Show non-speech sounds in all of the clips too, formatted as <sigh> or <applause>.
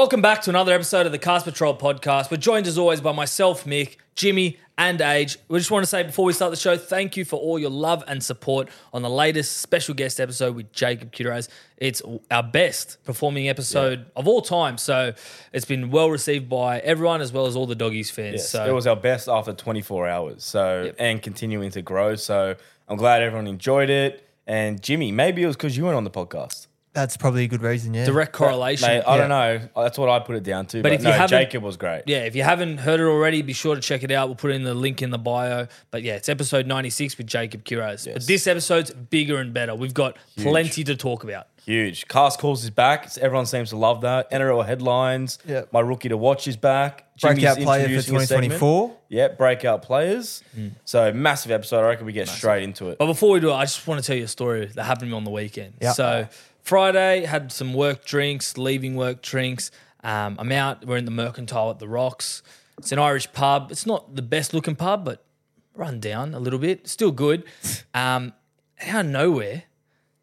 Welcome back to another episode of the Cast Patrol podcast. We're joined as always by myself, Mick, Jimmy, and Age. We just want to say before we start the show, thank you for all your love and support on the latest special guest episode with Jacob Kiraz. It's our best performing episode of all time, so it's been well received by everyone as well as all the doggies fans. Yes, so it was our best after 24 hours. So Yep. and continuing to grow. So I'm glad everyone enjoyed it. And Jimmy, maybe it was because you weren't on the podcast. That's probably a good reason, yeah. direct correlation. Mate, I Yeah. don't know. That's what I put it down to. But, if you no, haven't- Jacob was great. Yeah, if you haven't heard it already, be sure to check it out. We'll put it in the link in the bio. But yeah, it's episode 96 with Jacob Kiraz. But this episode's bigger and better. We've got plenty to talk about. Huge. Cast calls is back. Everyone seems to love that. NRL headlines. Yep. My rookie to watch is back. Breakout player for introducing a segment. 2024. Yep, breakout players. Mm. So massive episode. I reckon we get straight into it. But before we do it, I just want to tell you a story that happened to me on the weekend. Yeah. So Friday had some work drinks, leaving work drinks. Um, I'm out. We're in the Mercantile at the Rocks. It's an Irish pub. It's not the best looking pub, but run down a little bit. Still good. Um, out of nowhere.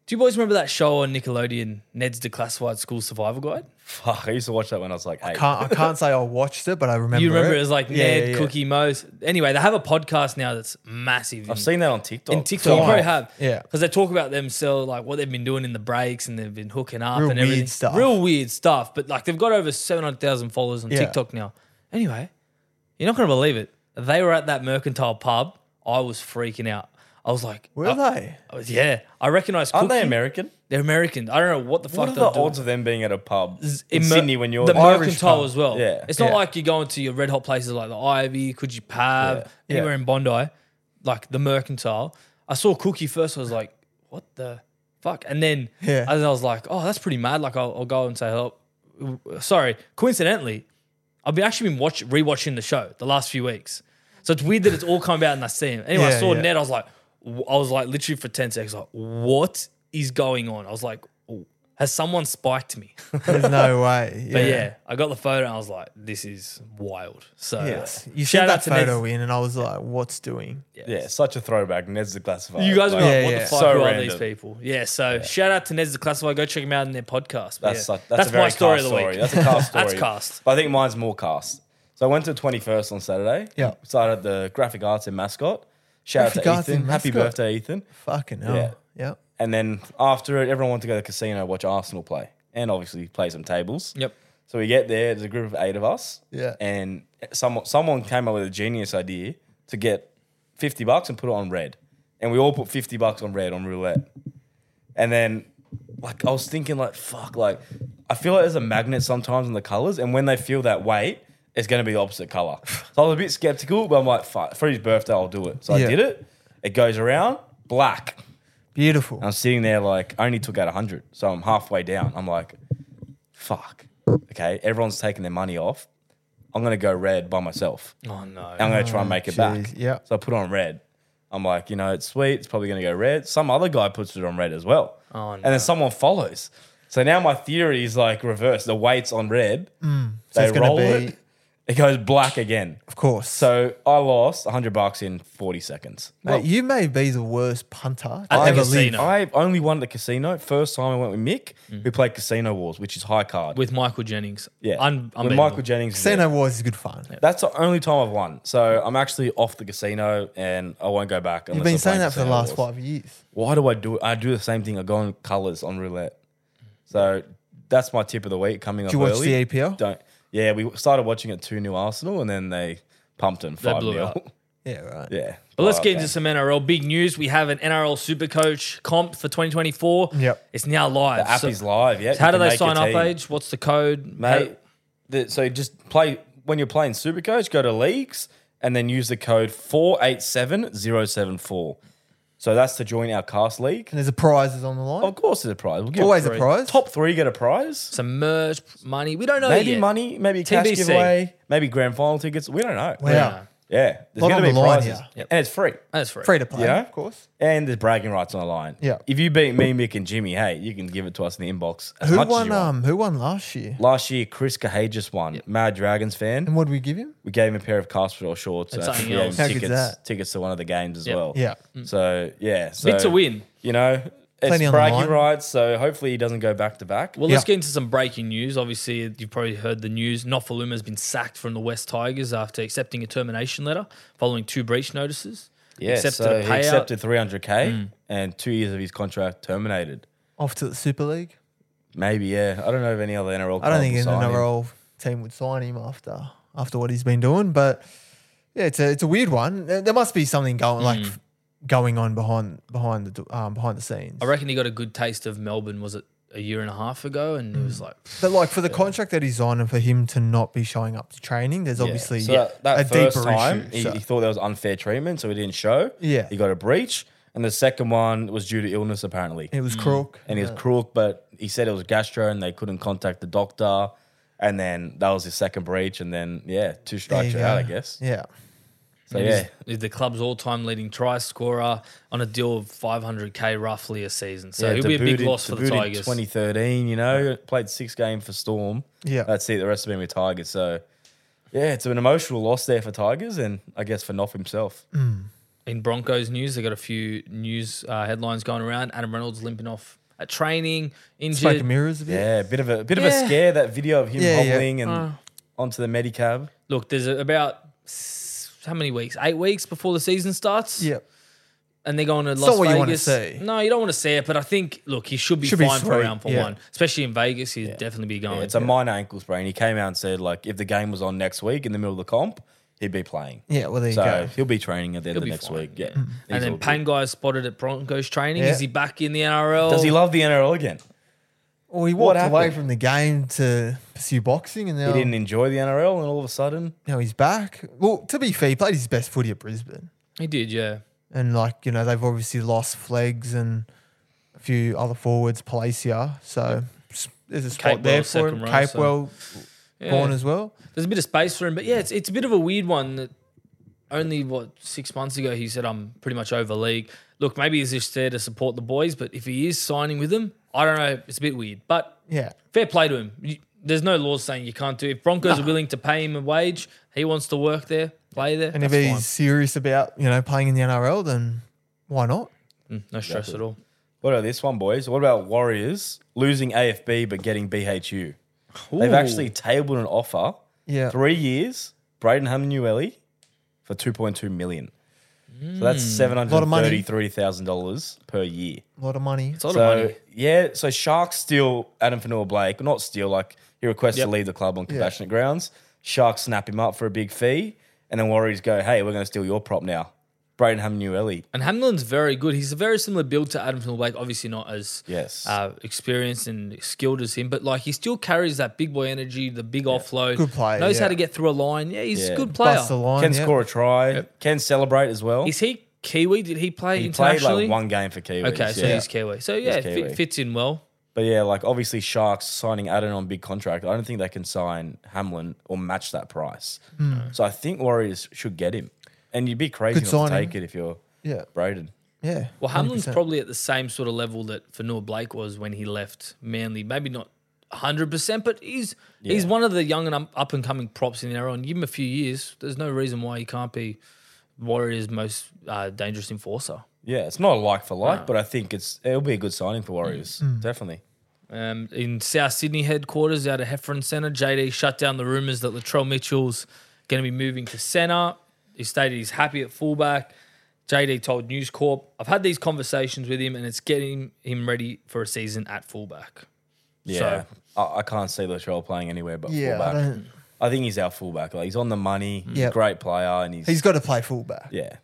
Do you boys remember that show on Nickelodeon, Ned's Declassified School Survival Guide? Fuck, I used to watch that when I was like eight. Can't, I can't say I watched it, but I remember You remember it. it was like Yeah, Ned, yeah, yeah. Cookie, Moe's. Anyway, they have a podcast now that's massive. I've in- seen that on TikTok. in TikTok, you Why? probably have. Yeah. Because they talk about themselves, like what they've been doing in the breaks and they've been hooking up Real and weird everything. stuff. Real weird stuff. But like they've got over 700,000 followers on Yeah. TikTok now. Anyway, you're not going to believe it. They were at that mercantile pub. I was freaking out. I was like, Were I- they? I was- yeah. I recognize Aren't they. American? They're American. I don't know what the fuck What are the doing. odds of them being at a pub in Mer- Sydney when you're the mercantile as well. Yeah. it's not Yeah. like you're going to your red hot places like the Ivy, Could you Pav, Yeah. anywhere in Bondi, like the mercantile. I saw Cookie first. I was like, what the fuck? And then Yeah. I was like, oh, that's pretty mad. Like I'll, I'll go and say hello. Sorry, coincidentally, I've been actually been watch rewatching the show the last few weeks. So it's weird that it's all come out and I see him. Anyway, I saw yeah. Ned. I was like, I was like literally for ten seconds, like, what is going on? I was like, oh, has someone spiked me? <laughs> There's no way. Yeah. But yeah, I got the photo and I was like, this is wild. So Yes. Uh, you shout sent out that to photo Ned. in, and I was like, what's doing? Yeah, such a throwback. Ned's the classified. You guys are Like, like, Yeah, what yeah. the fuck So who are random. these people? Yeah, so shout out to Ned's the Classified. Go check him out in their podcast. But That's yeah, such, that's, a very my story cast of the week. story. That's a cast <laughs> story. That's cast. But I think mine's more cast. So I went to 21st on Saturday. Yeah. Started the graphic arts in Mascot. Shout out to Ethan. Happy birthday, Ethan. Fucking hell. Yeah. Yeah. And then after it, everyone wanted to go to the casino, watch Arsenal play, and obviously play some tables. Yep. So we get there. There's a group of eight of us. Yeah. And someone someone came up with a genius idea to get fifty bucks and put it on red, and we all put fifty bucks on red on roulette. And then, like, I was thinking, like, fuck, like, I feel like there's a magnet sometimes in the colors, and when they feel that weight, it's going to be the opposite color. So I was a bit skeptical, but I'm like, fuck, for his birthday, I'll do it. So I did it. It goes around black. Beautiful. I'm sitting there like I only took out hundred, so I'm halfway down. I'm like, fuck. Okay, everyone's taking their money off. I'm gonna go red by myself. Oh no. I'm gonna try and make it oh, back. jeez, yeah. So I put on red. I'm like, you know, it's sweet. It's probably gonna go red. Some other guy puts it on red as well. Oh, And no. then someone follows. So now my theory is like reverse. The weight's on red. Mm. So they it's gonna roll be, it. It goes black again. of course. So I lost 100 bucks in 40 seconds. Mate, you may be the worst punter At to the ever casino. I only won at the casino. First time I went with Mick, mm. who played Casino Wars, which is high card. With Michael Jennings. yeah, Un- with unbeatable. Michael Jennings. was there. Casino Wars is good fun. That's the only time I've won. So I'm actually off the casino, and I won't go back. You've been I play saying that for the last Wars. five years. Why do I do it? I do the same thing. I go on colors on roulette. So that's my tip of the week coming up Do you watch early. the APL? Don't. Yeah, we started watching it two new Arsenal, and then they pumped in five blew it nil. up. <laughs> Yeah, right. yeah. But let's get into some NRL big news. We have an NRL Supercoach comp for 2024. Yep. It's now live. The app So is live. Yeah. how you do can they make your sign up, team. Age? What's the code? mate. The, so just play when you're playing Supercoach. Go to leagues and then use the code four eight seven zero seven four. So that's to join our cast league. And there's a prizes on the line. Of course, there's a prize. We'll give Always a prize. top three get a prize. some merch, money. We don't know Maybe yet. money, maybe cash TBC. giveaway, maybe grand final tickets. We don't know. Wow. Yeah. Yeah, there's Lot going to be the line prizes, here. Yep. and it's free. That's free. Free to play, Yeah. of course. And there's bragging rights on the line. Yeah. If you beat me, Mick, and Jimmy, hey, you can give it to us in the inbox. As Who much as won? you want. Um, who won last year? Last year, Chris Cahages won. Mad Dragons fan. And what did we give him? We gave him a pair of Casperdale shorts. And I something we gave him else. How good's tickets, that? tickets to one of the games as Yep. well. Yeah. So yeah, so, Bit to win. You know, It's Plenty on the bragging line. rights, so hopefully he doesn't go back to back. Well, let's Yeah. get into some breaking news. Obviously, you've probably heard the news. Nofoaluma has been sacked from the West Tigers after accepting a termination letter following two breach notices. Yeah, accepted so a he accepted 300k and two years of his contract terminated. Off to the Super League. Maybe, yeah. I don't know if any other NRL. I don't think will sign him. team would sign him after after what he's been doing. But yeah, it's a it's a weird one. There there must be something going like Mm. Going on behind behind the um, behind the scenes. I reckon he got a good taste of Melbourne. Was it a year and a half ago? And it was like, But like for the contract that he's on and for him to not be showing up to training, there's Yeah. obviously So that, that a first deeper time, issue. he, so- he thought there was unfair treatment, so he didn't show. Yeah. He got a breach. And the second one was due to illness, apparently. it was crook. and he was crook, but he said it was gastro and they couldn't contact the doctor. And then that was his second breach. And then, yeah, two There strikes you you're out, I guess. Yeah. So, he's- yeah. he's the club's all-time leading try scorer on a deal of 500k roughly a season. So yeah, he'll be a big loss for the debuted in Tigers. 2013, you know, played six games for Storm. Yeah. That's it. The rest of them with Tigers. So, yeah, it's an emotional loss there for Tigers and I guess for Knopf himself. In Broncos news, they got a few news uh, headlines going around. Adam Reynolds limping off at training, Smoke injured. and mirrors a bit. Yeah, a bit of a bit of a scare that video of him Yeah, yeah. hobbling and Uh. onto the Medicab. Look, there's a, about s- how many weeks? Eight weeks before the season starts. Yeah. and they're going to Las not what Vegas. you wanna see. No, you don't want to see it, but I think look, he should be Should be fine for sweet, round for yeah. one, especially in Vegas. He'd definitely be going. Yeah, it's a minor ankle sprain. He came out and said like if the game was on next week in the middle of the comp, he'd be playing. Yeah, well there you So go. he'll be training at the end He'll of be next fine, week. Yeah. and He's then all good. Pangai is spotted at Broncos training. Yeah. Is he back in the NRL? Does he love the NRL again? Well, he What walked away happened? from the game to pursue boxing, and now, He didn't enjoy the NRL, and all of a sudden, now he's back. Well, to be fair, he played his best footy at Brisbane, He did, yeah. and like you know they've obviously lost Flegs and a few other forwards, Palasia. So s- there's a spot Capewell's there for him. second row, so- Capewell Yeah. gone as well. There's a bit of space for him, but yeah, it's it's a bit of a weird one. That only what six months ago he said I'm pretty much over league. Look, maybe he's just there to support the boys, but if he is signing with them, I don't know. It's a bit weird, but Yeah, fair play to him. You, there's no laws saying you can't do. It. If Broncos are willing to pay him a wage, he wants to work there, play there. and if he's fine. serious about you know playing in the NRL, then why not? Mm, no stress at all. what about this one, boys? What about Warriors losing AFB but getting BHU? They've actually tabled an offer, Yeah, three years, Braden Hamlin-Uele for two point two million. So that's hmm. seven Lot of money. thirty-three thousand dollars per year. a lot of money. It's a lot So of money. yeah, so Sharks steal Addin Fonua-Blake, not steal, like he requests Yep. to leave the club on compassionate grounds. Sharks snap him up for a big fee, and then Warriors go, "Hey, we're going to steal your prop now." Braden Hamlin-Uele. And Hamlin's very good. He's a very similar build to Adam Blake. Obviously, not as Yes. uh, experienced and skilled as him, but like he still carries that big boy energy, the big offload. Good player, Knows how to get through a line. Yeah, he's a good player. Bust the line. Can yeah. score a try. Yep. Can celebrate as well. Is he Kiwi? Did he play he played internationally? like one game for Kiwi. okay, so yeah. he's Kiwi. So yeah, Kiwi. fit, fits in well. But yeah, like obviously Sharks signing Adam on big contract. I don't think they can sign Hamlin or match that price. So I think Warriors should get him. And you'd be crazy Good not to signing. take it if you're Yeah, Braden. yeah. Well, Hamlin's 100%. probably at the same sort of level that Fonua-Blake was when he left Manly. Maybe not hundred percent, but he's he's Yeah. one of the young and up and coming props in the NRL. And give him a few years, there's no reason why he can't be Warriors' most uh, dangerous enforcer. Yeah, it's not a like for like, but I think it's it'll be a good signing for Warriors. Definitely. Um, in South Sydney headquarters out of Heffron Centre, JD shut down the rumours that Latrell Mitchell's going to be moving to centre. He stated he's happy at fullback. JD told News Corp, I've had these conversations with him and it's getting him ready for a season at fullback. Yeah. I, I can't see Latrell playing anywhere but Yeah, I fullback. I, don't. think he's our fullback. Like he's on the money. He's Yep. a great player and he's, He's got to play fullback. yeah.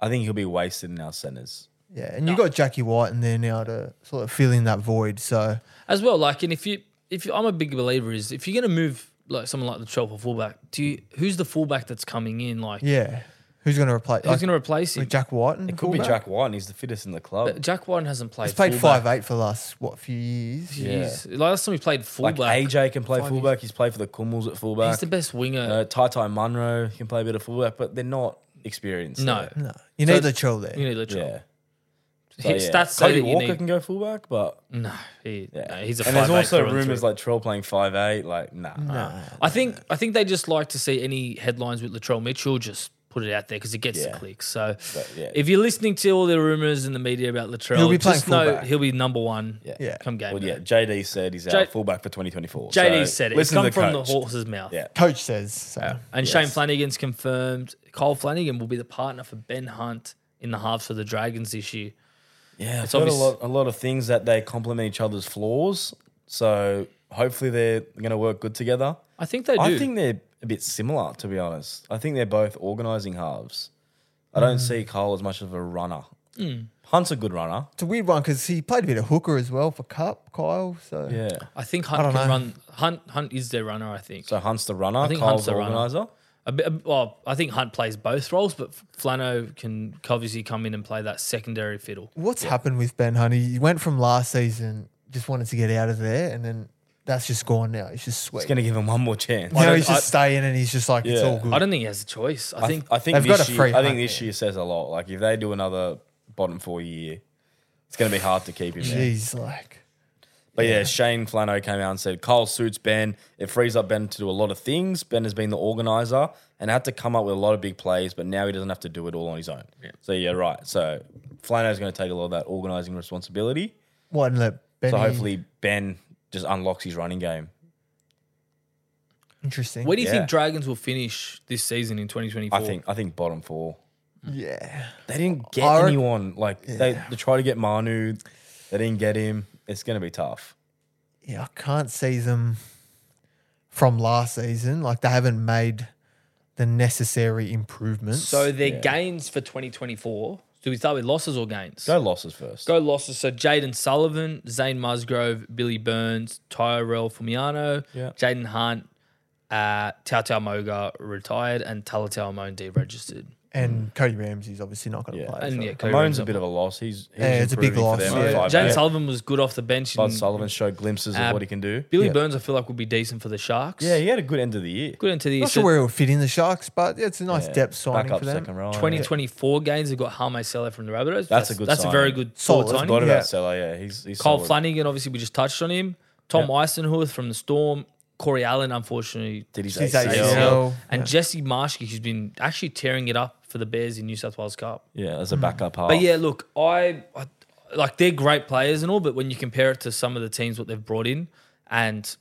I think he'll be wasted in our centres. Yeah, and you've got Jack Wighton in there now to sort of fill in that void. So As well, like, and if you, if you, I'm a big believer is if you're going to move like someone like Latrell for fullback, do you, who's the fullback that's coming in? Like, yeah, who's going to replace? who's Like, going to replace him? Jack Wighton? It could be Jack Wighton he's the fittest in the club. But Jack Wighton hasn't played. He's played fullback. five eight for the last what few years. Jeez. Last time he played fullback, like fullback. AJ can play Five fullback. He's played for the Kumuls at fullback. He's the best winger. Uh, Tai Tai Munro can play a bit of fullback, but they're not experienced. no, No, you So need Latrell there. you need Latrell. Yeah. So, His yeah. Stats say Cody that you Walker need- can go fullback, but No, he, yeah. no, he's a. and there's 5'8" also through and rumors through. like Trell playing five eight. Like, nah. Nah. I think I think they just like to see any headlines with Latrell Mitchell just put it out there because it gets Yeah. the clicks. So But, yeah. if you're listening to all the rumors in the media about Latrell, He'll be playing just know fullback. he'll be number one. Yeah. Yeah. come game. Well, day. yeah, JD said he's J- out fullback for 2024. JD So said it. It's Listen come to from coach. the horse's mouth. Yeah. Coach says so. And Yes. Shane Flanagan's confirmed. Kyle Flanagan will be the partner for Ben Hunt in the halves for the Dragons this year. Yeah, It's it's got a lot, a lot of things that they complement each other's flaws. So hopefully they're going to work good together. I think they do. I think they're a bit similar, to be honest. I think they're both organising halves. I don't Hmm. see Kyle as much of a runner. Hunt's a good runner. It's a weird one because he played a bit of hooker as well for Cup, Kyle. So Yeah. I think Hunt don't can know. run. Hunt Hunt is their runner. I think. So Hunt's the runner. I think Kyle's Hunt's the the runner. organizer. A bit, well, I think Hunt plays both roles, but Flano can obviously come in and play that secondary fiddle. what's happened with Ben Honey? He went from last season, just wanted to get out of there, and then that's just gone now. It's just sweet. It's going to give him one more chance. now don't- he's just I- staying, and he's just like it's all good. I don't think he has a choice. I I think think I think They've got this a year, I think this year says a lot. Like if they do another bottom four year, it's going to be hard to keep him there. Jeez, like But yeah, Shane Flano came out and said Kyle suits Ben. It frees up Ben to do a lot of things. Ben has been the organizer and had to come up with a lot of big plays, but now he doesn't have to do it all on his own. So yeah, right. So Flano's going to take a lot of that organizing responsibility. what and let Benny. So hopefully Ben just unlocks his running game. interesting. where do you Yeah. think Dragons will finish this season in 2024? I think I think bottom four. yeah, They didn't get I rec- anyone. Like they, they tried to get Manu, they didn't get him. It's going to be tough. yeah, I can't see them from last season. Like they haven't made the necessary improvements. so. Their Yeah. gains for 2024. Do we start with losses or gains? Go losses first. Go losses. So Jaden Sullivan, Zane Musgrove, Billy Burns, Tyrell Fuimaono, Yeah. Jaden Hunt, uh, Tautau Moga retired, and Talatau Amone deregistered. And Cody Ramsey's obviously not going to Yeah. play. And so- yeah, Cody a bit of a loss. He's, he's Yeah, it's a big improving loss, For them yeah. at Yeah, five Jaden eight. Sullivan was good off the bench. Bud and Sullivan showed glimpses Uh, of what he can do. Billy Yeah. Burns, I feel like, would be decent for the Sharks. Yeah, he had a good end of the year. good into the year. Not sure where he'll fit in the Sharks, but yeah, it's a nice Yeah. depth signing Back up for them. second row. 2024 games. They've got Hame Sele from the Rabbitohs. That's a good That's a very good Solid. forward signing. Forgot Yeah. about Sele. Yeah, he's, he's Kyle solid. Flanagan, obviously, we just touched on him. Tom Yep. Eisenhuth from the Storm. Corey Allen, unfortunately, Did his His ACL. ACL. and Yeah. Jesse Marschke, who's been actually tearing it up for the Bears in New South Wales Cup. Yeah, as a backup hmm. half. But yeah, look, I, I like they're great players and all, but when you compare it to some of the teams what they've brought in, and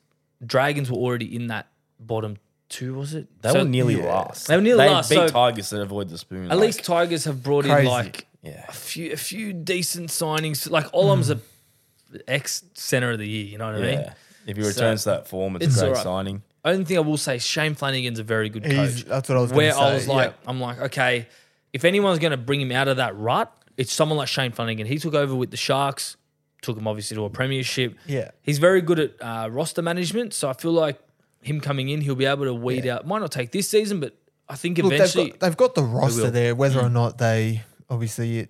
Dragons were already in that bottom two, was it? they So were nearly yeah. last. They were nearly last, beat so- Tigers to avoid the spoon. At least Tigers have brought in like yeah. a few a few decent signings. Like Olam's hmm. a ex center of the year. You know what I mean? If he returns to that form, it's, it's a great alright. signing. Only thing I will say, Shane Flanagan's a very good He's, coach. that's what I was going Where say. I was like, yeah. I'm like, okay, if anyone's going to bring him out of that rut, it's someone like Shane Flanagan. He took over with the Sharks, took him obviously to a premiership. Yeah. he's very good at uh, roster management. So I feel like him coming in, he'll be able to weed out. Might not take this season, but I think Look, they've eventually. got, they've got the roster there. Whether Mm. or not they obviously it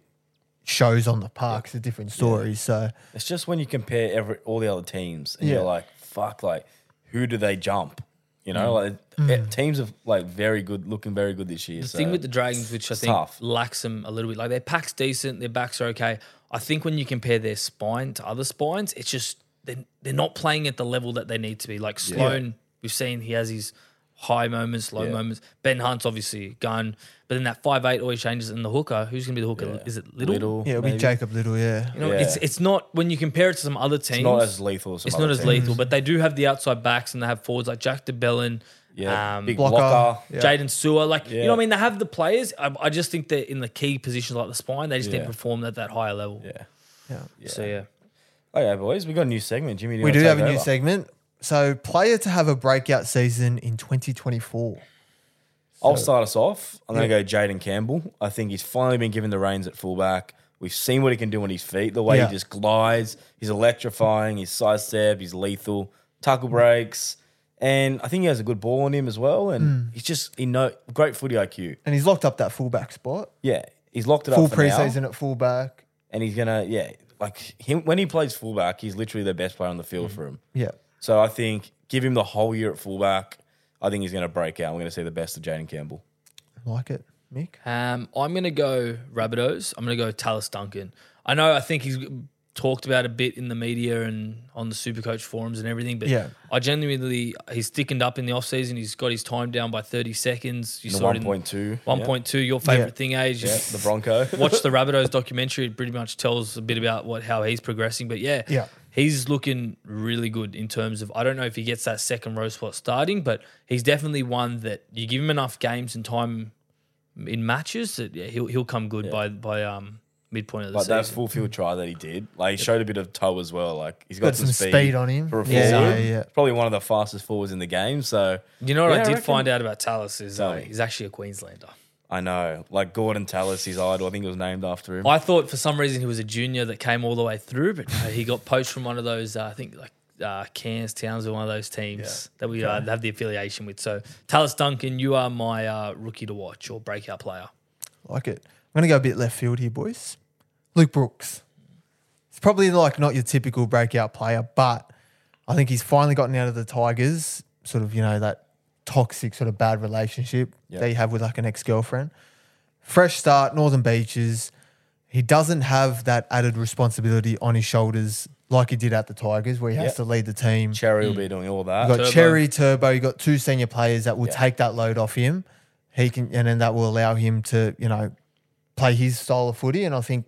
shows on the park is a different story. So It's just when you compare every all the other teams and Yeah. you're like, fuck, like who do they jump? You Mm. know, like eh, teams are like very good, looking very good this year. The thing with the Dragons, which I think tough. lacks them a little bit, like their pack's decent, their backs are okay. I think when you compare their spine to other spines, it's just they're, they're not playing at the level that they need to be. Like Sloan, we've seen he has his high moments, low Yeah. moments. Ben Hunt's obviously gone, but then that five eight always changes. And the hooker, who's going to be the hooker? Yeah. Is it Liddle? yeah, it'll be. Jacob Liddle. Yeah, You know, Yeah. it's it's not when you compare it to some other teams. It's not as lethal. As some it's other not as teams. lethal, but they do have the outside backs and they have forwards like Jack de Belin, Yeah, um, big Blocker. blocker. Yeah. Jaydn Su'A. Like, you know what I mean? They have the players. I, I just think they're in the key positions like the spine. They just need Yeah. to perform at that higher level. Yeah. yeah. So, yeah. Okay, boys, we got a new segment. Jimmy, We do have a new segment. So, player to have a breakout season in 2024. I'll start us off. I'm going to go Jayden Campbell. I think he's finally been given the reins at fullback. We've seen what he can do on his feet. The way Yeah. he just glides, he's electrifying. His sidestep, he's lethal. Tackle breaks, and I think he has a good ball on him as well. Hmm. And he's just he know great footy IQ. And he's locked up that fullback spot. Yeah, he's locked it Full up for now, preseason at fullback. and he's gonna yeah like him when he plays fullback, he's literally the best player on the field Hmm. for him. Yeah. So I think give him the whole year at fullback. I think he's going to break out. We're going to see the best of Jayden Campbell. Like it, Mick. Um, I'm going to go Rabbitohs. I'm going to go Tallis Duncan. I know I think he's talked about a bit in the media and on the Supercoach forums and everything. But Yeah. I genuinely, he's thickened up in the off season. He's got his time down by 30 seconds. You The saw it in 1.2. 1.2, your favorite Yeah. thing, age. Yeah, the Bronco. Watch the <laughs> Rabbitohs documentary. It pretty much tells a bit about what how he's progressing. But yeah, Yeah. He's looking really good in terms of. I don't know if he gets that second row spot starting, but he's definitely one that you give him enough games and time in matches that yeah, he'll he'll come good by by um midpoint of the Like that full field try that he did. Like he showed a bit of toe as well. Like he's got, Got some speed on him. For a Yeah, forward. yeah, yeah. Probably one of the fastest forwards in the game. So You know what Yeah, I I did reckon- find out about Tallis is uh, he's actually a Queenslander. I know. Like Gordon Tallis, his idol, I think it was named after him. I thought for some reason he was a junior that came all the way through, but no, he got poached from one of those. Uh, I think like uh, Cairns Towns or one of those teams that we uh, have the affiliation with. So Tallis Duncan, you are my uh, rookie to watch or breakout player. Like it. I'm going to go a bit left field here, boys. Luke Brooks. It's probably like not your typical breakout player, but I think he's finally gotten out of the Tigers, sort of, you know, that toxic sort of bad relationship Yep. that you have with like an ex girlfriend. Fresh start, Northern Beaches. He doesn't have that added responsibility on his shoulders like he did at the Tigers, where he has to lead the team. Cherry will mm. be doing all that. You got Turbo. Cherry, Turbo. You got two senior players that will Yeah. take that load off him. He can, and then that will allow him to, you know, play his style of footy. And I think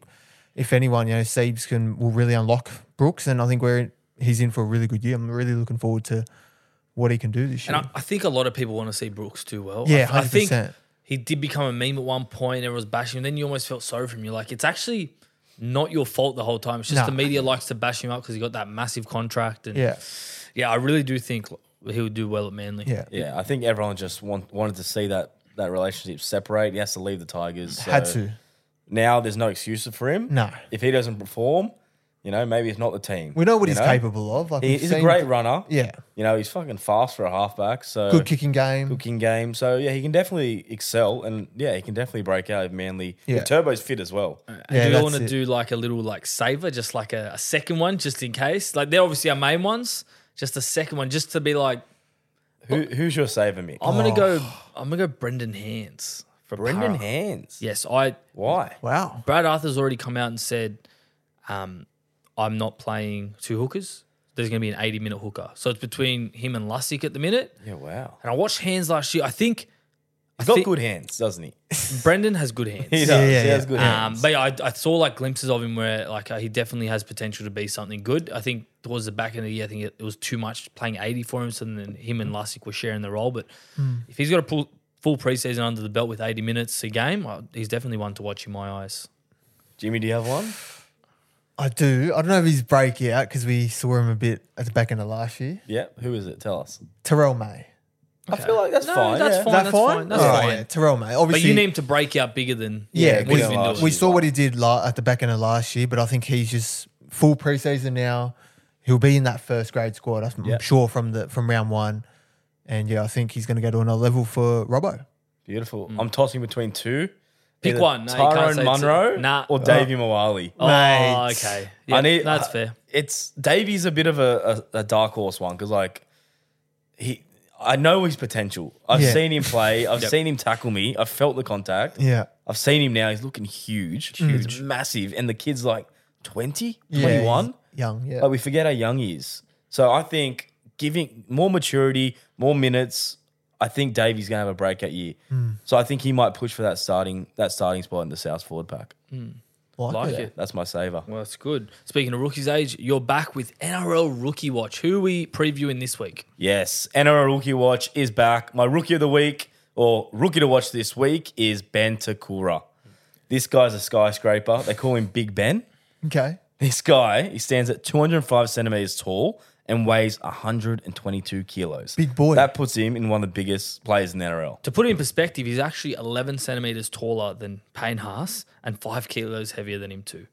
if anyone, you know, Seibs can will really unlock Brooks, and I think we're he's in for a really good year. I'm really looking forward to what he can do this year. And I, I think a lot of people want to see Brooks do well. Yeah, I, I think 100%. he did become a meme at one point. Everyone was bashing him. Then you almost felt sorry for him. You're like, it's actually not your fault the whole time. It's just No. the media likes to bash him up because he got that massive contract. And yeah, yeah, I really do think he would do well at Manly. yeah, yeah, I think everyone just want, wanted to see that that relationship separate. He has to leave the Tigers. so had to. Now there's no excuse for him. No. If he doesn't perform, you know, maybe it's not the team. We know what you he's capable of. Like He- we've he's a seen- great runner. Yeah, You know, he's fucking fast for a halfback. So good kicking game. Good kicking game. So yeah, he can definitely excel, and yeah, he can definitely break out if Manly. Yeah. Yeah. Turbo's fit as well. And Yeah, do you want to do like a little like saver, just like a, a second one, just in case? Like they're obviously our main ones. Just a second one, just to be like, Who, who's your saver, Mick? I'm gonna go. I'm gonna go Brendan Hands for Brendan Parra. Hands. Yes, I. Why? Wow. Brad Arthur's already come out and said, um, "I'm not playing two hookers. There's gonna be an 80 minute hooker. So it's between him and Lussick at the minute. Yeah, wow. And I watched Hands last year. I think He's got think- good hands, doesn't he? <laughs> Brendan has good hands. <laughs> He does. Yeah, he yeah, has yeah. good Um, hands. but yeah, I, I saw like glimpses of him where like uh, he definitely has potential to be something good. I think towards the back end of the year, I think it, it was too much playing 80 for him. So then him and Lussick were sharing the role. But if he's got a full, full preseason under the belt with 80 minutes a game, uh, he's definitely one to watch in my eyes. Jimmy, do you have one? I do. I don't know if he's breakout because we saw him a bit at the back end of last year. Yeah. Who is it? Tell us. Terrell May. I feel like that's No, fine. that's yeah. fine. Is that that's fine? fine, that's Oh, fine. Yeah, Terrell May. But Obviously, you need him to break out bigger than Yeah, what we, he's been doing. we saw what he did la- at the back end of last year, but I think he's just full preseason now. He'll be in that first grade squad, I'm Yeah. sure from the from round one. And yeah, I think he's going to go to another level for Robbo. Beautiful. Mm. I'm tossing between two. Pick Either one. No, you can't Tyrone say two. Munro Nah. or Davvy Moale. Oh, Mate. okay. Yeah, I need. that's uh, fair. It's Davey's a bit of a, a, a dark horse one because like he, I know his potential. I've Yeah. seen him play. <laughs> I've Yep. seen him tackle me. I've felt the contact. Yeah. I've seen him now. He's looking huge. He's massive, and the kid's like 20, Yeah, 21. he's Young, yeah. Like we forget how young he is. So I think giving more maturity, more minutes. I think Davey's gonna have a breakout year. Hmm. So I think he might push for that starting that starting spot in the South forward pack. like, Like it. it. That's my saver. Well, that's good. Speaking of rookies' age, you're back with NRL Rookie Watch. Who are we previewing this week? Yes, NRL Rookie Watch is back. My rookie of the week or rookie to watch this week is Ben Te Kura. This guy's a skyscraper. They call him Big Ben. Okay. This guy, he stands at 205 centimeters tall and weighs 122 kilos. Big boy. That puts him in one of the biggest players in the NRL. To put it in perspective, he's actually 11 centimeters taller than Payne Haas and five kilos heavier than him too.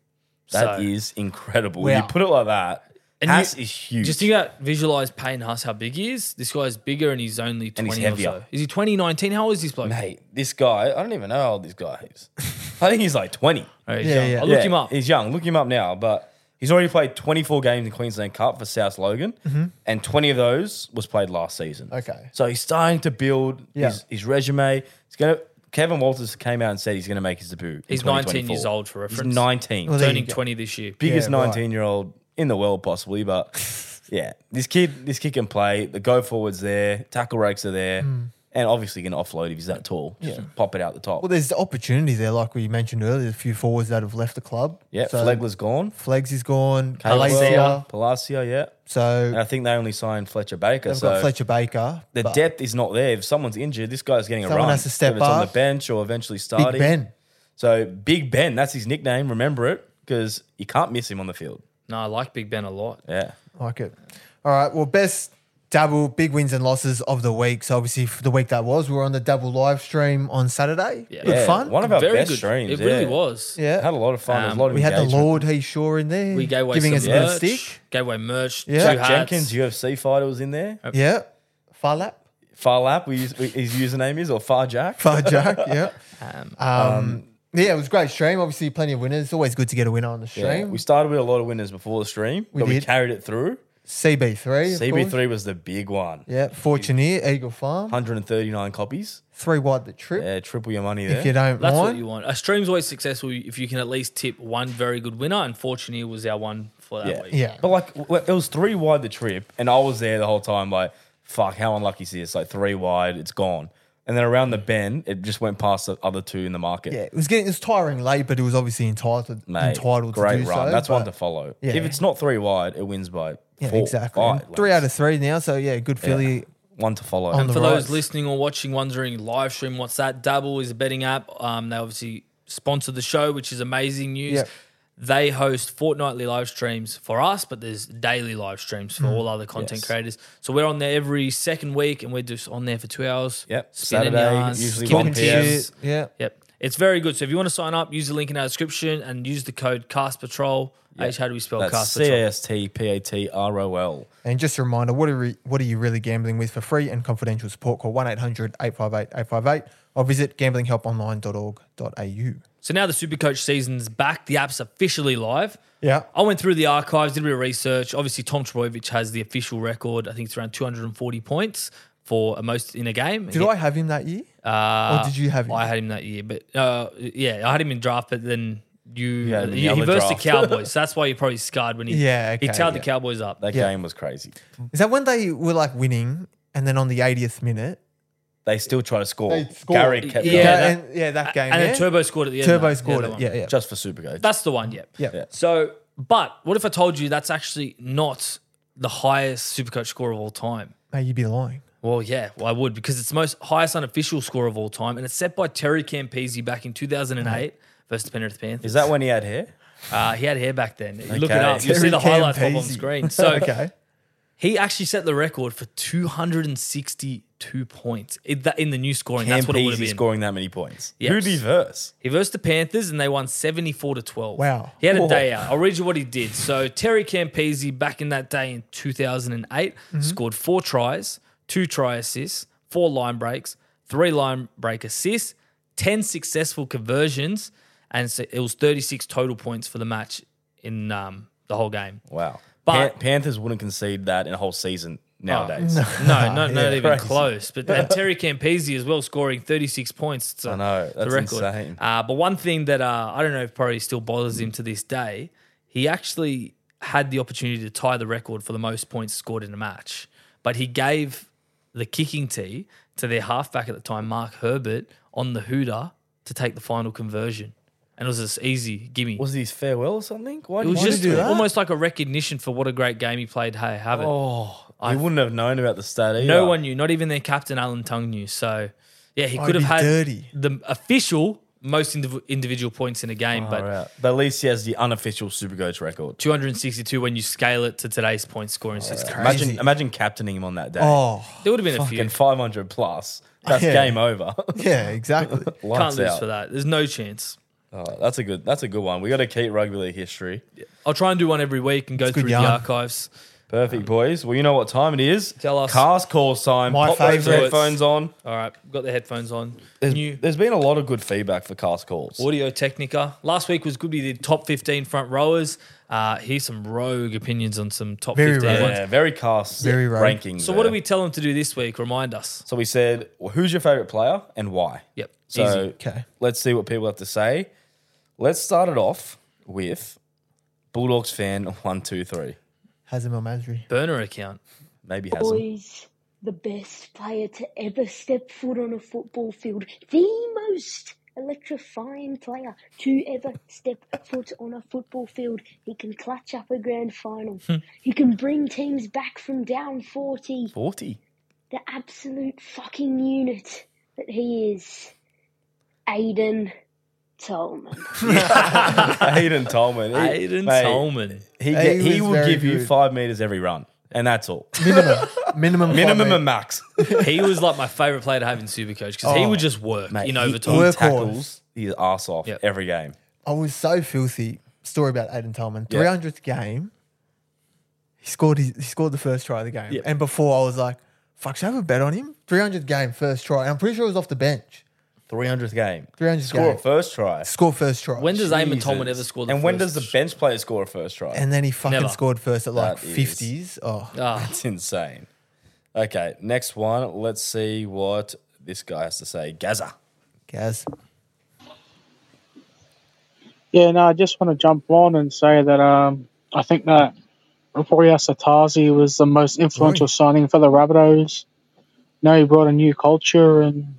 That So- is incredible. When Wow. you put it like that, And Haas you- is huge. Just think about visualize Payne Haas how big he is. This guy's bigger and he's only 20 And he's or heavier. so. Is he twenty nineteen? How old is this bloke? Mate, this guy, I don't even know how old this guy is. I think he's like 20. Oh, he's Yeah, young. yeah. I'll look Yeah, him up. He's young. Look him up now. But he's already played 24 games in Queensland Cup for South Logan, and 20 of those was played last season. Okay. So he's starting to build Yeah. his, his resume. He's going to Kevin Walters came out and said he's going to make his debut. in He's 19 years old for He's 19. Well, Turning 20 this year. biggest Yeah, right. 19 year old in the world, possibly. But <laughs> yeah, this kid, this kid can play. The go forwards there, tackle rakes are there, Hmm. And obviously can offload if he's that tall. Just pop it out the top. Well, there's the opportunity there, like we mentioned earlier. A few forwards that have left the club. yeah, So Flegler's gone. Flegs is gone. Palasia. Palasia. Palasia, yeah. So And I think they only signed Fletcher Baker. they've so got Fletcher Baker. the depth is not there. If someone's injured, this guy's getting a Someone run. has to step Whether it's on the bench or eventually starting. Big Ben. So Big Ben, that's his nickname. Remember it because you can't miss him on the field. No, I like Big Ben a lot. Yeah. Like it. All right. Well, best double big wins and losses of the week. So obviously for the week that was, we were on the double live stream on Saturday. Yeah. Good Yeah, fun. One of our Very best good. streams. It really yeah. was. yeah. Had a lot of fun. There was a Um, lot of we had the. Lord He Shaw in there. We gave away giving some us a bit of merch. stick. Gave away merch. Yeah. Two Jack hats. Jenkins, UFC fighter, was in there. Yeah. Far lap. Far lap, we use, we, his username is, or Far Jack. <laughs> Far Jack. yeah. <laughs> Um, Um, yeah, it was a great stream. Obviously, plenty of winners. It's always good to get a winner on the Yeah, stream. we started with a lot of winners before the stream, We but we carried it through. CB3. CB3 was the big one. Yeah. Fortuneer, Eagle Farm. 139 copies. Three wide the trip. Yeah, triple your money If you don't that's mind. what you want. A stream's always successful if you can at least tip one very good winner. And Fortuneer was our one for that Yeah. week. Yeah. But like, it was three wide the trip, and I was there the whole time. Like, fuck, how unlucky is this? Like three wide, it's gone. And then around the bend, it just went past the other two in the market. Yeah, it was getting it was tiring late, but it was obviously entitled Mate, entitled great to do run. so. That's one but- to follow. Yeah. If it's not three wide, it wins by Yeah, four, exactly. five Three lengths. out of three now, so yeah, good Philly. Yeah. One to follow. On And the for those rise. listening or watching, wondering live stream, what's that? Dabble is a betting app. Um, they obviously sponsor the show, which is amazing news. Yep. They host fortnightly live streams for us, but there's daily live streams Hmm. for all other content Yes. creators. So we're on there every second week, and we're just on there for two hours. Yep. spinning Saturday, yarns, usually giving 1 p.m. tips. Yeah. Yep. It's very good. So if you want to sign up, use the link in our description and use the code Cast Patrol. H, how do we spell That's Cast C Patrol? A S T P A T R O L. And just a reminder, what are, re- what are you really gambling with for free and confidential support? Call 1 800 858 858 or visit gamblinghelponline.org.au. So now the Supercoach season's back. The app's officially live. Yeah. I went through the archives, did a bit of research. Obviously, Tom Trbojevic has the official record. I think it's around 240 points for a most in a game. Did I have him that year? Uh, or did you have him? I had him that year, but uh, yeah, I had him in draft. But then you, had him he, the he other versed the. Cowboys. <laughs> so that's why you're probably scarred when he Yeah, he okay, tailed the. Cowboys up. That Yeah. game was crazy. Is that when they were like winning and then on the 80th minute? They still try to score. They scored. Gary kept Yeah, going. that- and, yeah, that game. and yeah? then Turbo scored at the end. Turbo though. scored that it. Yeah, yeah. just for Supercoach. That's the one. Yeah. Yeah. Yeah. So, but what if I told you that's actually not the highest Supercoach score of all time? Mate, you'd be lying. Well, yeah, well, I would because it's the most highest unofficial score of all time, and it's set by Terry Campese back in 2008 versus the Penrith Panthers. Is that when he had hair? Uh, he had hair back then. You look it Okay. up. You'll see Terry the highlights pop on Campese. screen. So <laughs> okay. he actually set the record for 262 points in, that, in the new scoring. That's what it would have Campese been. scoring that many points. Yes. Who did he verse? He versed the Panthers and they won 74 to 12. Wow. He had a Whoa. day out. I'll read you what he did. So Terry Campese back in that day in 2008 scored four tries, two try assists, four line breaks, three line break assists, 10 successful conversions, and so it was 36 total points for the match in um, the whole game. Wow. But- Pan- Panthers wouldn't concede that in a whole season nowadays. No, no, <laughs> not Yeah, even crazy. close. But and <laughs> Terry Campese as well, scoring 36 points. A- I know, that's record. insane. Uh, but one thing that uh, I don't know if probably still bothers him to this day, he actually had the opportunity to tie the record for the most points scored in a match, but he gave the kicking tee to their halfback at the time, Marc Herbert, on the hooter to take the final conversion. And it was this easy gimme. Was it his farewell or something? Why it did was he just do that? almost like a recognition for what a great game he played. Hey, have it. Oh, I wouldn't have known about the stat either. No one knew, not even their captain Alan Tongue knew. So, yeah, he Oh, could have had dirty. the official most indiv- individual points in a game, but Alright. But at least he has the unofficial Supercoach record. 262 when you scale it to today's point scoring system. Imagine, Crazy. imagine captaining him on that day. Oh, There would have been a few. Fucking 500 plus. <laughs> That's Yeah. game over. <laughs> yeah, exactly. <laughs> Can't lose out. for that. There's no chance. Oh, that's a good. That's a good one. We got to keep rugby league history. I'll try and do one every week and go It's through the archives. Perfect, boys. Well, you know what time it is. Tell us. Cast call time. My Pop those favourite. headphones on. All right, we've got the headphones on. There's, New there's been a lot of good feedback for cast calls. Audio Technica. Last week was good. We did top 15 front rowers. Uh, here's some rogue opinions on some top Very 15 rogue. ones. Yeah, very cast Very rogue. rankings. So what there. do we tell them to do this week? Remind us. So we said, well, who's your favorite player and why? Yep. So Easy. Okay. let's see what people have to say. Let's start it off with Bulldogs fan <laughs> one two three. Hazem El Masri. Burner account. Maybe has them. Boys, the best player to ever step foot on a football field, the most electrifying player to ever step foot on a football field. He can clutch up a grand final. Hmm. he can bring teams back from down 40. forty. The absolute fucking unit that he is. Aiden Tolman. <laughs> Hayden Tolman. He- Aiden mate, Tolman. He, He get, he was will very give you five meters every run, and that's all. Minimum. Minimum. Minimum and max. <laughs> He was like my favorite player to have in Supercoach because he Oh, would just work Mate, in he- overtime. He, Workhorse. tackles his ass off Yep. every game. I was so filthy. Story about Aiden Tolman. Yeah. 300th game. He scored. His, he scored the first try of the game. Yeah. And before I was like, "Fuck, should I have a bet on him?" 300th game, first try. And I'm pretty sure it was off the bench. 300th game. 300th Score game. a first try. Score first try. when does Eamon Tolman Jesus. ever score the And when first does the bench player score a first try? and then he fucking Never. scored first at like That is- 50s. Oh, Ah, <laughs> That's insane. Okay, next one. Let's see what this guy has to say. Gaza. Gaz. Yeah, no, I just want to jump on and say that um, I think that Roy Asotasi was the most influential Roy. signing for the Rabbitohs. No, he brought a new culture and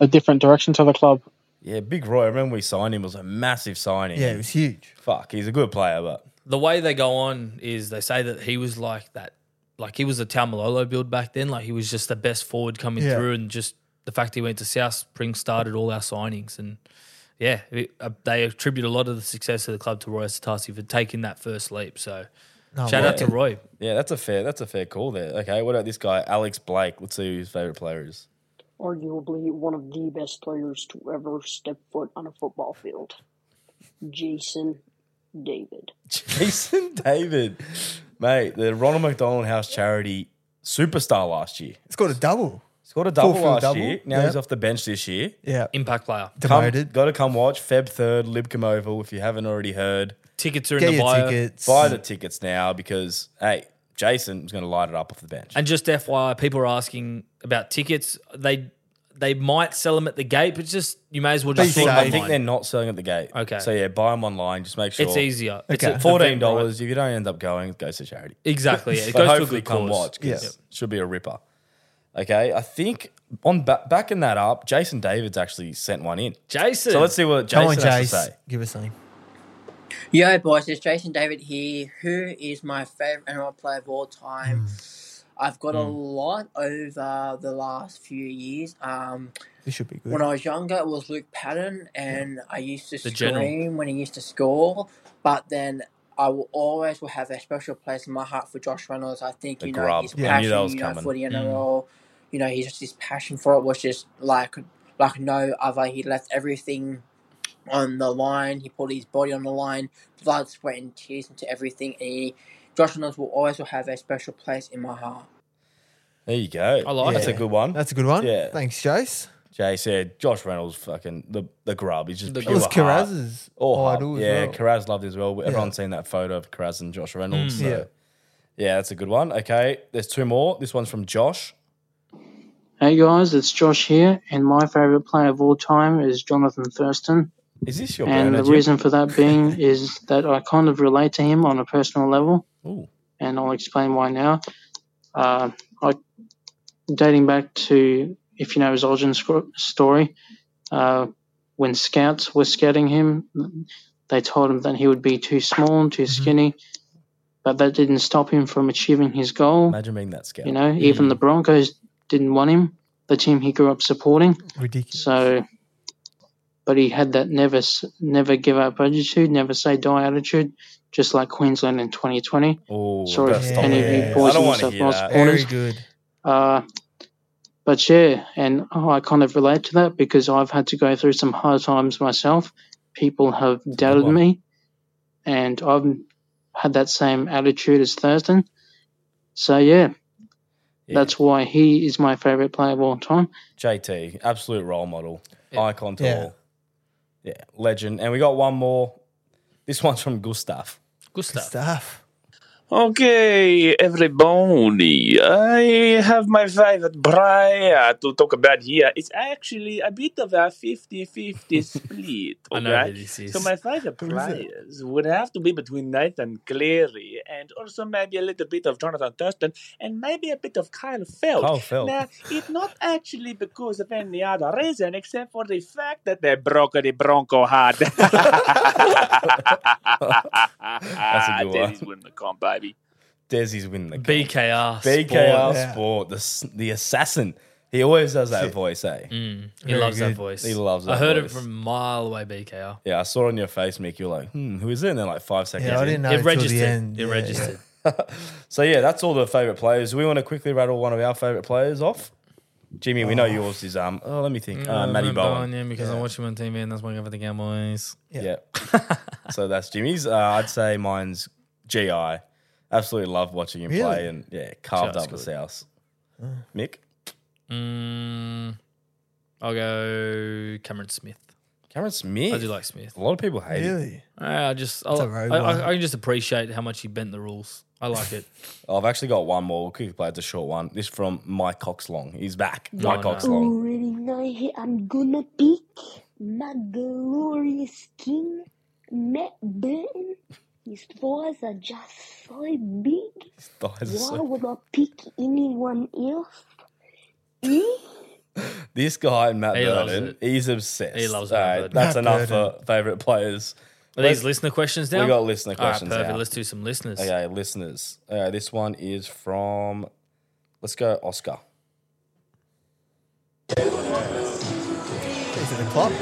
a different direction to the club. Yeah, Big Roy. I remember we signed him. It was a massive signing. Yeah, it was huge. Fuck, he's a good player, but the way they go on is they say that he was like that, like he was a Taumalolo build back then. Like he was just the best forward coming Yeah. through, and just the fact he went to South Spring started all our signings. And yeah, it, uh, they attribute a lot of the success of the club to Roy Asotasi for taking that first leap. So No, shout well, out to Roy. yeah, that's a fair that's a fair call there. Okay, what about this guy, Alex Blake? Let's see who his favorite player is. Arguably one of the best players to ever step foot on a football field. Jason David. <laughs> Jason David, mate, the Ronald McDonald House charity superstar last year. Scored a double. Scored a double Full-field last double, year. Now yeah. he's off the bench this year. Yeah. Impact player. Come, Demoted. got to come watch Feb third, Lidcombe Oval. If you haven't already heard, Tickets are in Get the your bio. tickets. buy the tickets now because hey, Jason is going to light it up off the bench. And just FYI, people are asking about tickets. They they might sell them at the gate, but just you may as well just I think, sort safe. I think they're not selling at the gate. Okay. So yeah, buy them online. Just make sure It's easier. It's Okay. a- Fourteen dollars. If you don't end up going, it goes to charity. Exactly. Yeah. <laughs> It But goes to a hopefully good come cause. watch because Yeah. it should be a ripper. Okay, I think on ba- backing that up, Jason David's actually sent one in. Jason. So let's see what Come Jason on, has to Jace. say. Give us something. Yo, boys, it's Jason David here. Who is my favorite NRL player of all time? Hmm. I've got a hmm. lot over the last few years. Um, This should be good. when I was younger, it was Luke Patten, and I used to The scream general. when he used to score. But then I will always will have a special place in my heart for Josh Reynolds. I think The you know grub. his Yeah. I knew passion, was you know, coming. for the hmm. NRL. You know, he's just his passion for it was just like like no other. He left everything on the line. He put his body on the line, blood, sweat, and tears into everything. And he, Josh Reynolds will always will have a special place in my heart. There you go. I like That's it. a good one. That's a good one. Yeah. Thanks, Jace. Jay said Josh Reynolds, fucking the the grub. He's just The It pure was heart. Kiraz's Or heart. idol as Yeah, well. Kiraz loved it as well. But Yeah. Everyone's seen that photo of Kiraz and Josh Reynolds. Mm. so- Yeah. yeah, that's a good one. Okay, there's two more. This one's from Josh. Hey guys, it's Josh here, and my favourite player of all time is Jonathan Thurston. Is this your And the Jim? reason for that being <laughs> is that I kind of relate to him on a personal level. Ooh. and I'll explain why now. Uh, I, dating back to, if you know his origin story, uh, when scouts were scouting him, they told him that he would be too small and too skinny, but that didn't stop him from achieving his goal. Imagine being that scout. You know, even the Broncos didn't want him, the team he grew up supporting. Ridiculous. So, but he had that never never give up attitude, never say die attitude, just like Queensland in 2020. Oh, Sorry better if stop any it. of you I boys don't and want to yourself hear lost Very good. Uh, but yeah, and oh, I kind of relate to that because I've had to go through some hard times myself. People have doubted one. me, and I've had that same attitude as Thurston. So yeah, Yeah. that's why he is my favourite player of all time. JT, absolute role model, Yeah. icon to Yeah. all. Yeah, legend. And we got one more. This one's from Gustav. Good stuff. Stuff. Okay, everybody, I have my favorite player to talk about here. It's actually a bit of a 50-50 <laughs> split, I know who this is. So my favorite Who is it? players would have to be between Nathan Cleary and also maybe a little bit of Jonathan Thurston and maybe a bit of Kyle Feldt. Kyle Feldt. Now, it's not actually because of any other reason except for the fact that they broke the Bronco hard. <laughs> <laughs> That's a good one. Denny's winning the comp, baby. Desi's winning the BKR. BKR Yeah. Sport, the, the assassin. He always does that voice, eh? Mm, he Very loves that good. voice. He loves I that heard it from a mile away, BKR. Yeah, I saw it on your face, Mick. You're like, hmm, who is it? And then like five seconds. Yeah, I in. didn't know It until registered. the end. It Yeah. registered. <laughs> So yeah, that's all the favourite players. We want to quickly rattle one of our favourite players off? Jimmy, we know yours is um. Oh, let me think. Uh, Matty Bowen. Yeah, because I watch him on TV and that's why I go for the Cowboys. Yeah. <laughs> so that's Jimmy's. Uh, I'd say mine's GI. Absolutely love watching him Really? play and yeah, carved Just up the good. South. Mick, Mm, I'll go Cameron Smith. Cameron Smith. I do like Smith. A lot of people hate him. Really? I just I, It's a I, rogue I, one. I can just appreciate how much he bent the rules. I like it. <laughs> I've actually got one more. We'll quickly play. It's a short one. This from Mike Coxlong. He's back. No, Mike no. Coxlong. Already know who I'm gonna pick. My glorious king, Matt Burton. His thighs are just so big. Thighs are Why so- would I pick anyone else? Eh? <laughs> This guy, Matt He loves Burton, it. he's obsessed. He loves All Matt right, Burton. That's Matt enough Burton. for favourite players. Are Let's- these listener questions now? We got listener All right, questions perfect. now. Let's do some listeners. Okay, listeners. Uh, this one is from. Let's go, Oscar. Is it a club?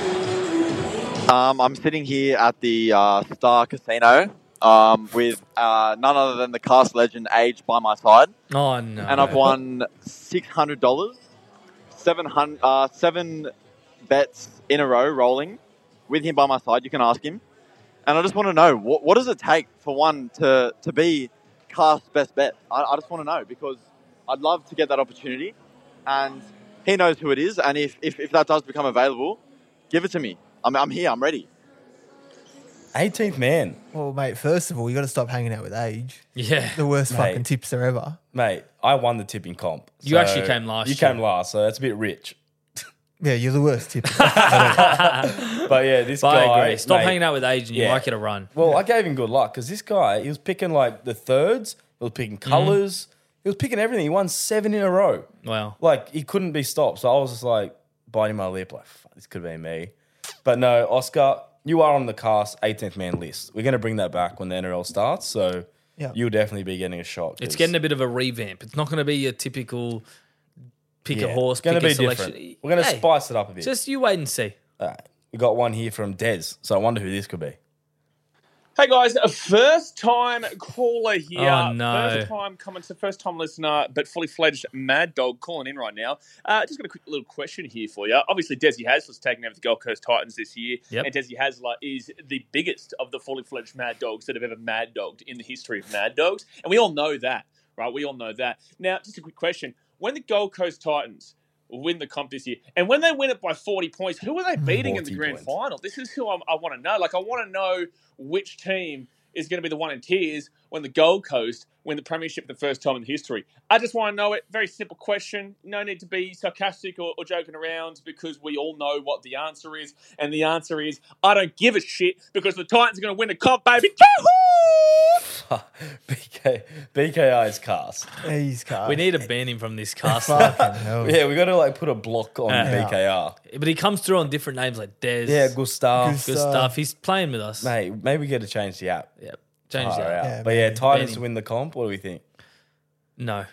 Um, I'm sitting here at the uh, Star Casino um, with uh, none other than the cast legend Age by my side, Oh no. and I've won six hundred dollars, seven hundred, uh, seven bets in a row rolling with him by my side. You can ask him, and I just want to know what, what does it take for one to to be cast best bet. I, I just want to know because I'd love to get that opportunity, and he knows who it is, and if if, if that does become available, give it to me. I'm, I'm here. I'm ready. 18th man. Well, mate, first of all, you got to stop hanging out with age. Yeah. The worst Mate. fucking tipster ever. Mate, I won the tipping comp. You actually came last You year. came last, so that's a bit rich. Yeah, you're the worst tipster. <laughs> But yeah, this But guy. I agree. Stop mate, hanging out with age and you yeah. might get a run. Well, I gave him good luck because this guy, he was picking like the thirds, he was picking Mm-hmm. colors, he was picking everything. He won seven in a row. Wow. Like he couldn't be stopped. So I was just like biting my lip, like Fuck, this could be me. But no, Oscar, you are on the cast 18th man list. We're gonna bring that back when the NRL starts. So Yeah. you'll definitely be getting a shot. It's getting a bit of a revamp. It's not going to be your typical pick yeah, a horse, It's gonna pick be a selection. different. We're gonna Hey, spice it up a bit. Just you wait and see. All right. We got one here from Dez. So I wonder who this could be. Hey guys, a first time caller here. Oh, no. First time commenter, first time listener, but fully fledged mad dog calling in right now. Uh, just got a quick little question here for you. Obviously, Desi Hasler's taking over the Gold Coast Titans this year. Yep. And Desi Hasler is the biggest of the fully fledged mad dogs that have ever mad dogged in the history of mad dogs. And we all know that, right? We all know that. Now, just a quick question. When the Gold Coast Titans win the comp this year, and when they win it by 40 points, who are they mm, beating in the grand points. final? This is who I'm, I want to know. Like, I want to know which team is going to be the one in tears when the Gold Coast win the premiership for the first time in history. I just want to know it. Very simple question. No need to be sarcastic or, or joking around because we all know what the answer is. And the answer is I don't give a shit because the Titans are going to win the comp, baby. Yahoo! <laughs> BK BKI's cast. He's cast. We need to ban him from this <laughs> cast. Fucking hell. Yeah, we got to like put a block on Yeah. BKR. but he comes through on different names like Des. Yeah, Gustav. Gus- good stuff. He's playing with us. Mate, maybe we got to change the app. Yeah. Change Far that. out. Yeah, but yeah, maybe. Titans Ban win the comp. What do we think? No.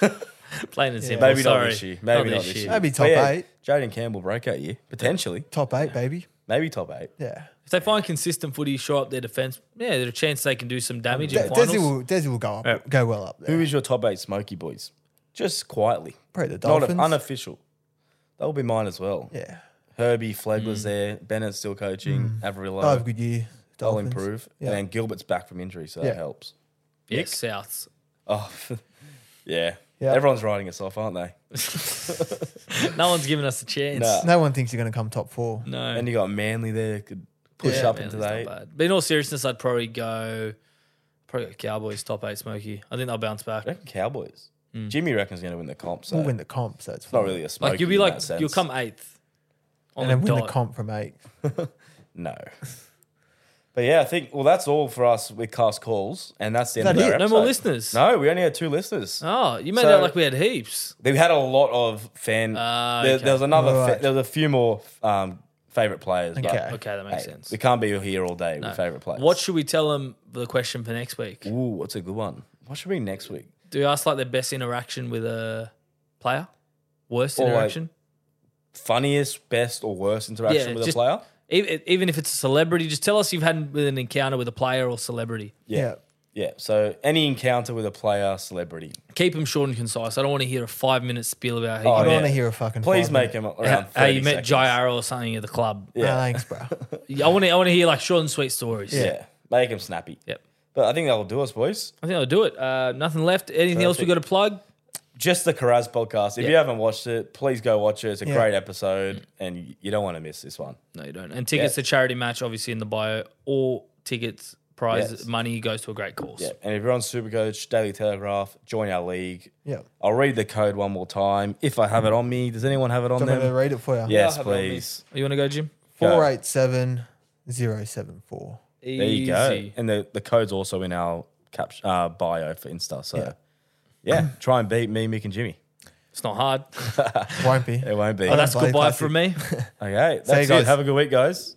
<laughs> Plain and simple. Maybe Sorry. not this year. Maybe not, this this year. year. Maybe But top yeah, eight. Jayden Campbell breakout year potentially. Top eight, baby. Maybe top eight. Yeah. If they find consistent footy, show up their defense, yeah, there's a chance they can do some damage De- in finals. Desi will, Desi will go up, Yeah. go well up there. Who is your top eight Smoky boys? Just quietly, Probably the not Dolphins. unofficial. That will be mine as well. yeah. Herbie Flegg Mm. was there. Bennett's still coaching. Averillo. They'll have a good year. They'll Dolphins. improve. Yeah. And then Gilbert's back from injury, so Yeah. that helps. Yeah, Souths. Oh, <laughs> yeah. Yeah. Everyone's writing us off, aren't they? <laughs> No one's giving us a chance. Nah. No one thinks you're going to come top four. No. And you got Manly there, could push Yeah, up man, into it's the eight. bad. But in all seriousness, I'd probably go probably go Cowboys top eight smoky. I think they'll bounce back. I reckon Cowboys. Mm. Jimmy reckons going to win the comp, so We'll win the comp, so it's it's not really a smoky Like you'll be like you'll come eighth. On and then the win dot. the comp from eight. <laughs> No. But yeah, I think well that's all for us with cast calls, and that's the end Is of our it? No more listeners. No, we only had two listeners. Oh, you made So- out like we had heaps. They had a lot of fan. Ah, there, okay. there was another. Right. Fa- there was a few more um, favorite players. but, Okay. Okay, that makes hey, sense. We can't be here all day No. with favorite players. What should we tell them the question for next week? Ooh, what's a good one? What should we next week? Do we ask like their best interaction with a player? Worst Or, like, interaction? Funniest, best, or worst interaction Yeah, with just- a player? even, even if it's a celebrity, just tell us you've had an encounter with a player or celebrity. Yeah. Yeah. So any encounter with a player, celebrity. Keep them short and concise. I don't want to hear a five minute spiel about how Oh, I don't yeah. want to hear a fucking. Please five make minute- them around. how, how you met seconds. Jai Arrow or something at the club. Nah, Yeah. thanks, bro. <laughs> I want to. I want to hear like short and sweet stories. Yeah. Make them snappy. Yep. But I think that'll do us, boys. I think I'll do it. Uh, nothing left. Anything else we got to plug? Just the Kiraz podcast. If Yeah. you haven't watched it, please go watch it. It's a Yeah. great episode, and you don't want to miss this one. No, you don't. And tickets Yeah. to charity match, obviously in the bio. All tickets, prize Yes. money goes to a great cause. Yeah. And if you're on Supercoach, Daily Telegraph, join our league. Yeah. I'll read the code one more time if I have it on me. Does anyone have it on Do you want me to them? read it for you? Yes, I'll have it on me. please. You want to go, Jim? Go. Four eight seven zero seven four. There you go. And the, the code's also in our cap, uh, bio for Insta. So, yeah. <laughs> try and beat me, Mick, and Jimmy. It's not hard. Won't be. <laughs> It won't be. Oh, that's goodbye from me. <laughs> okay. See you That's it. guys. Have a good week, guys.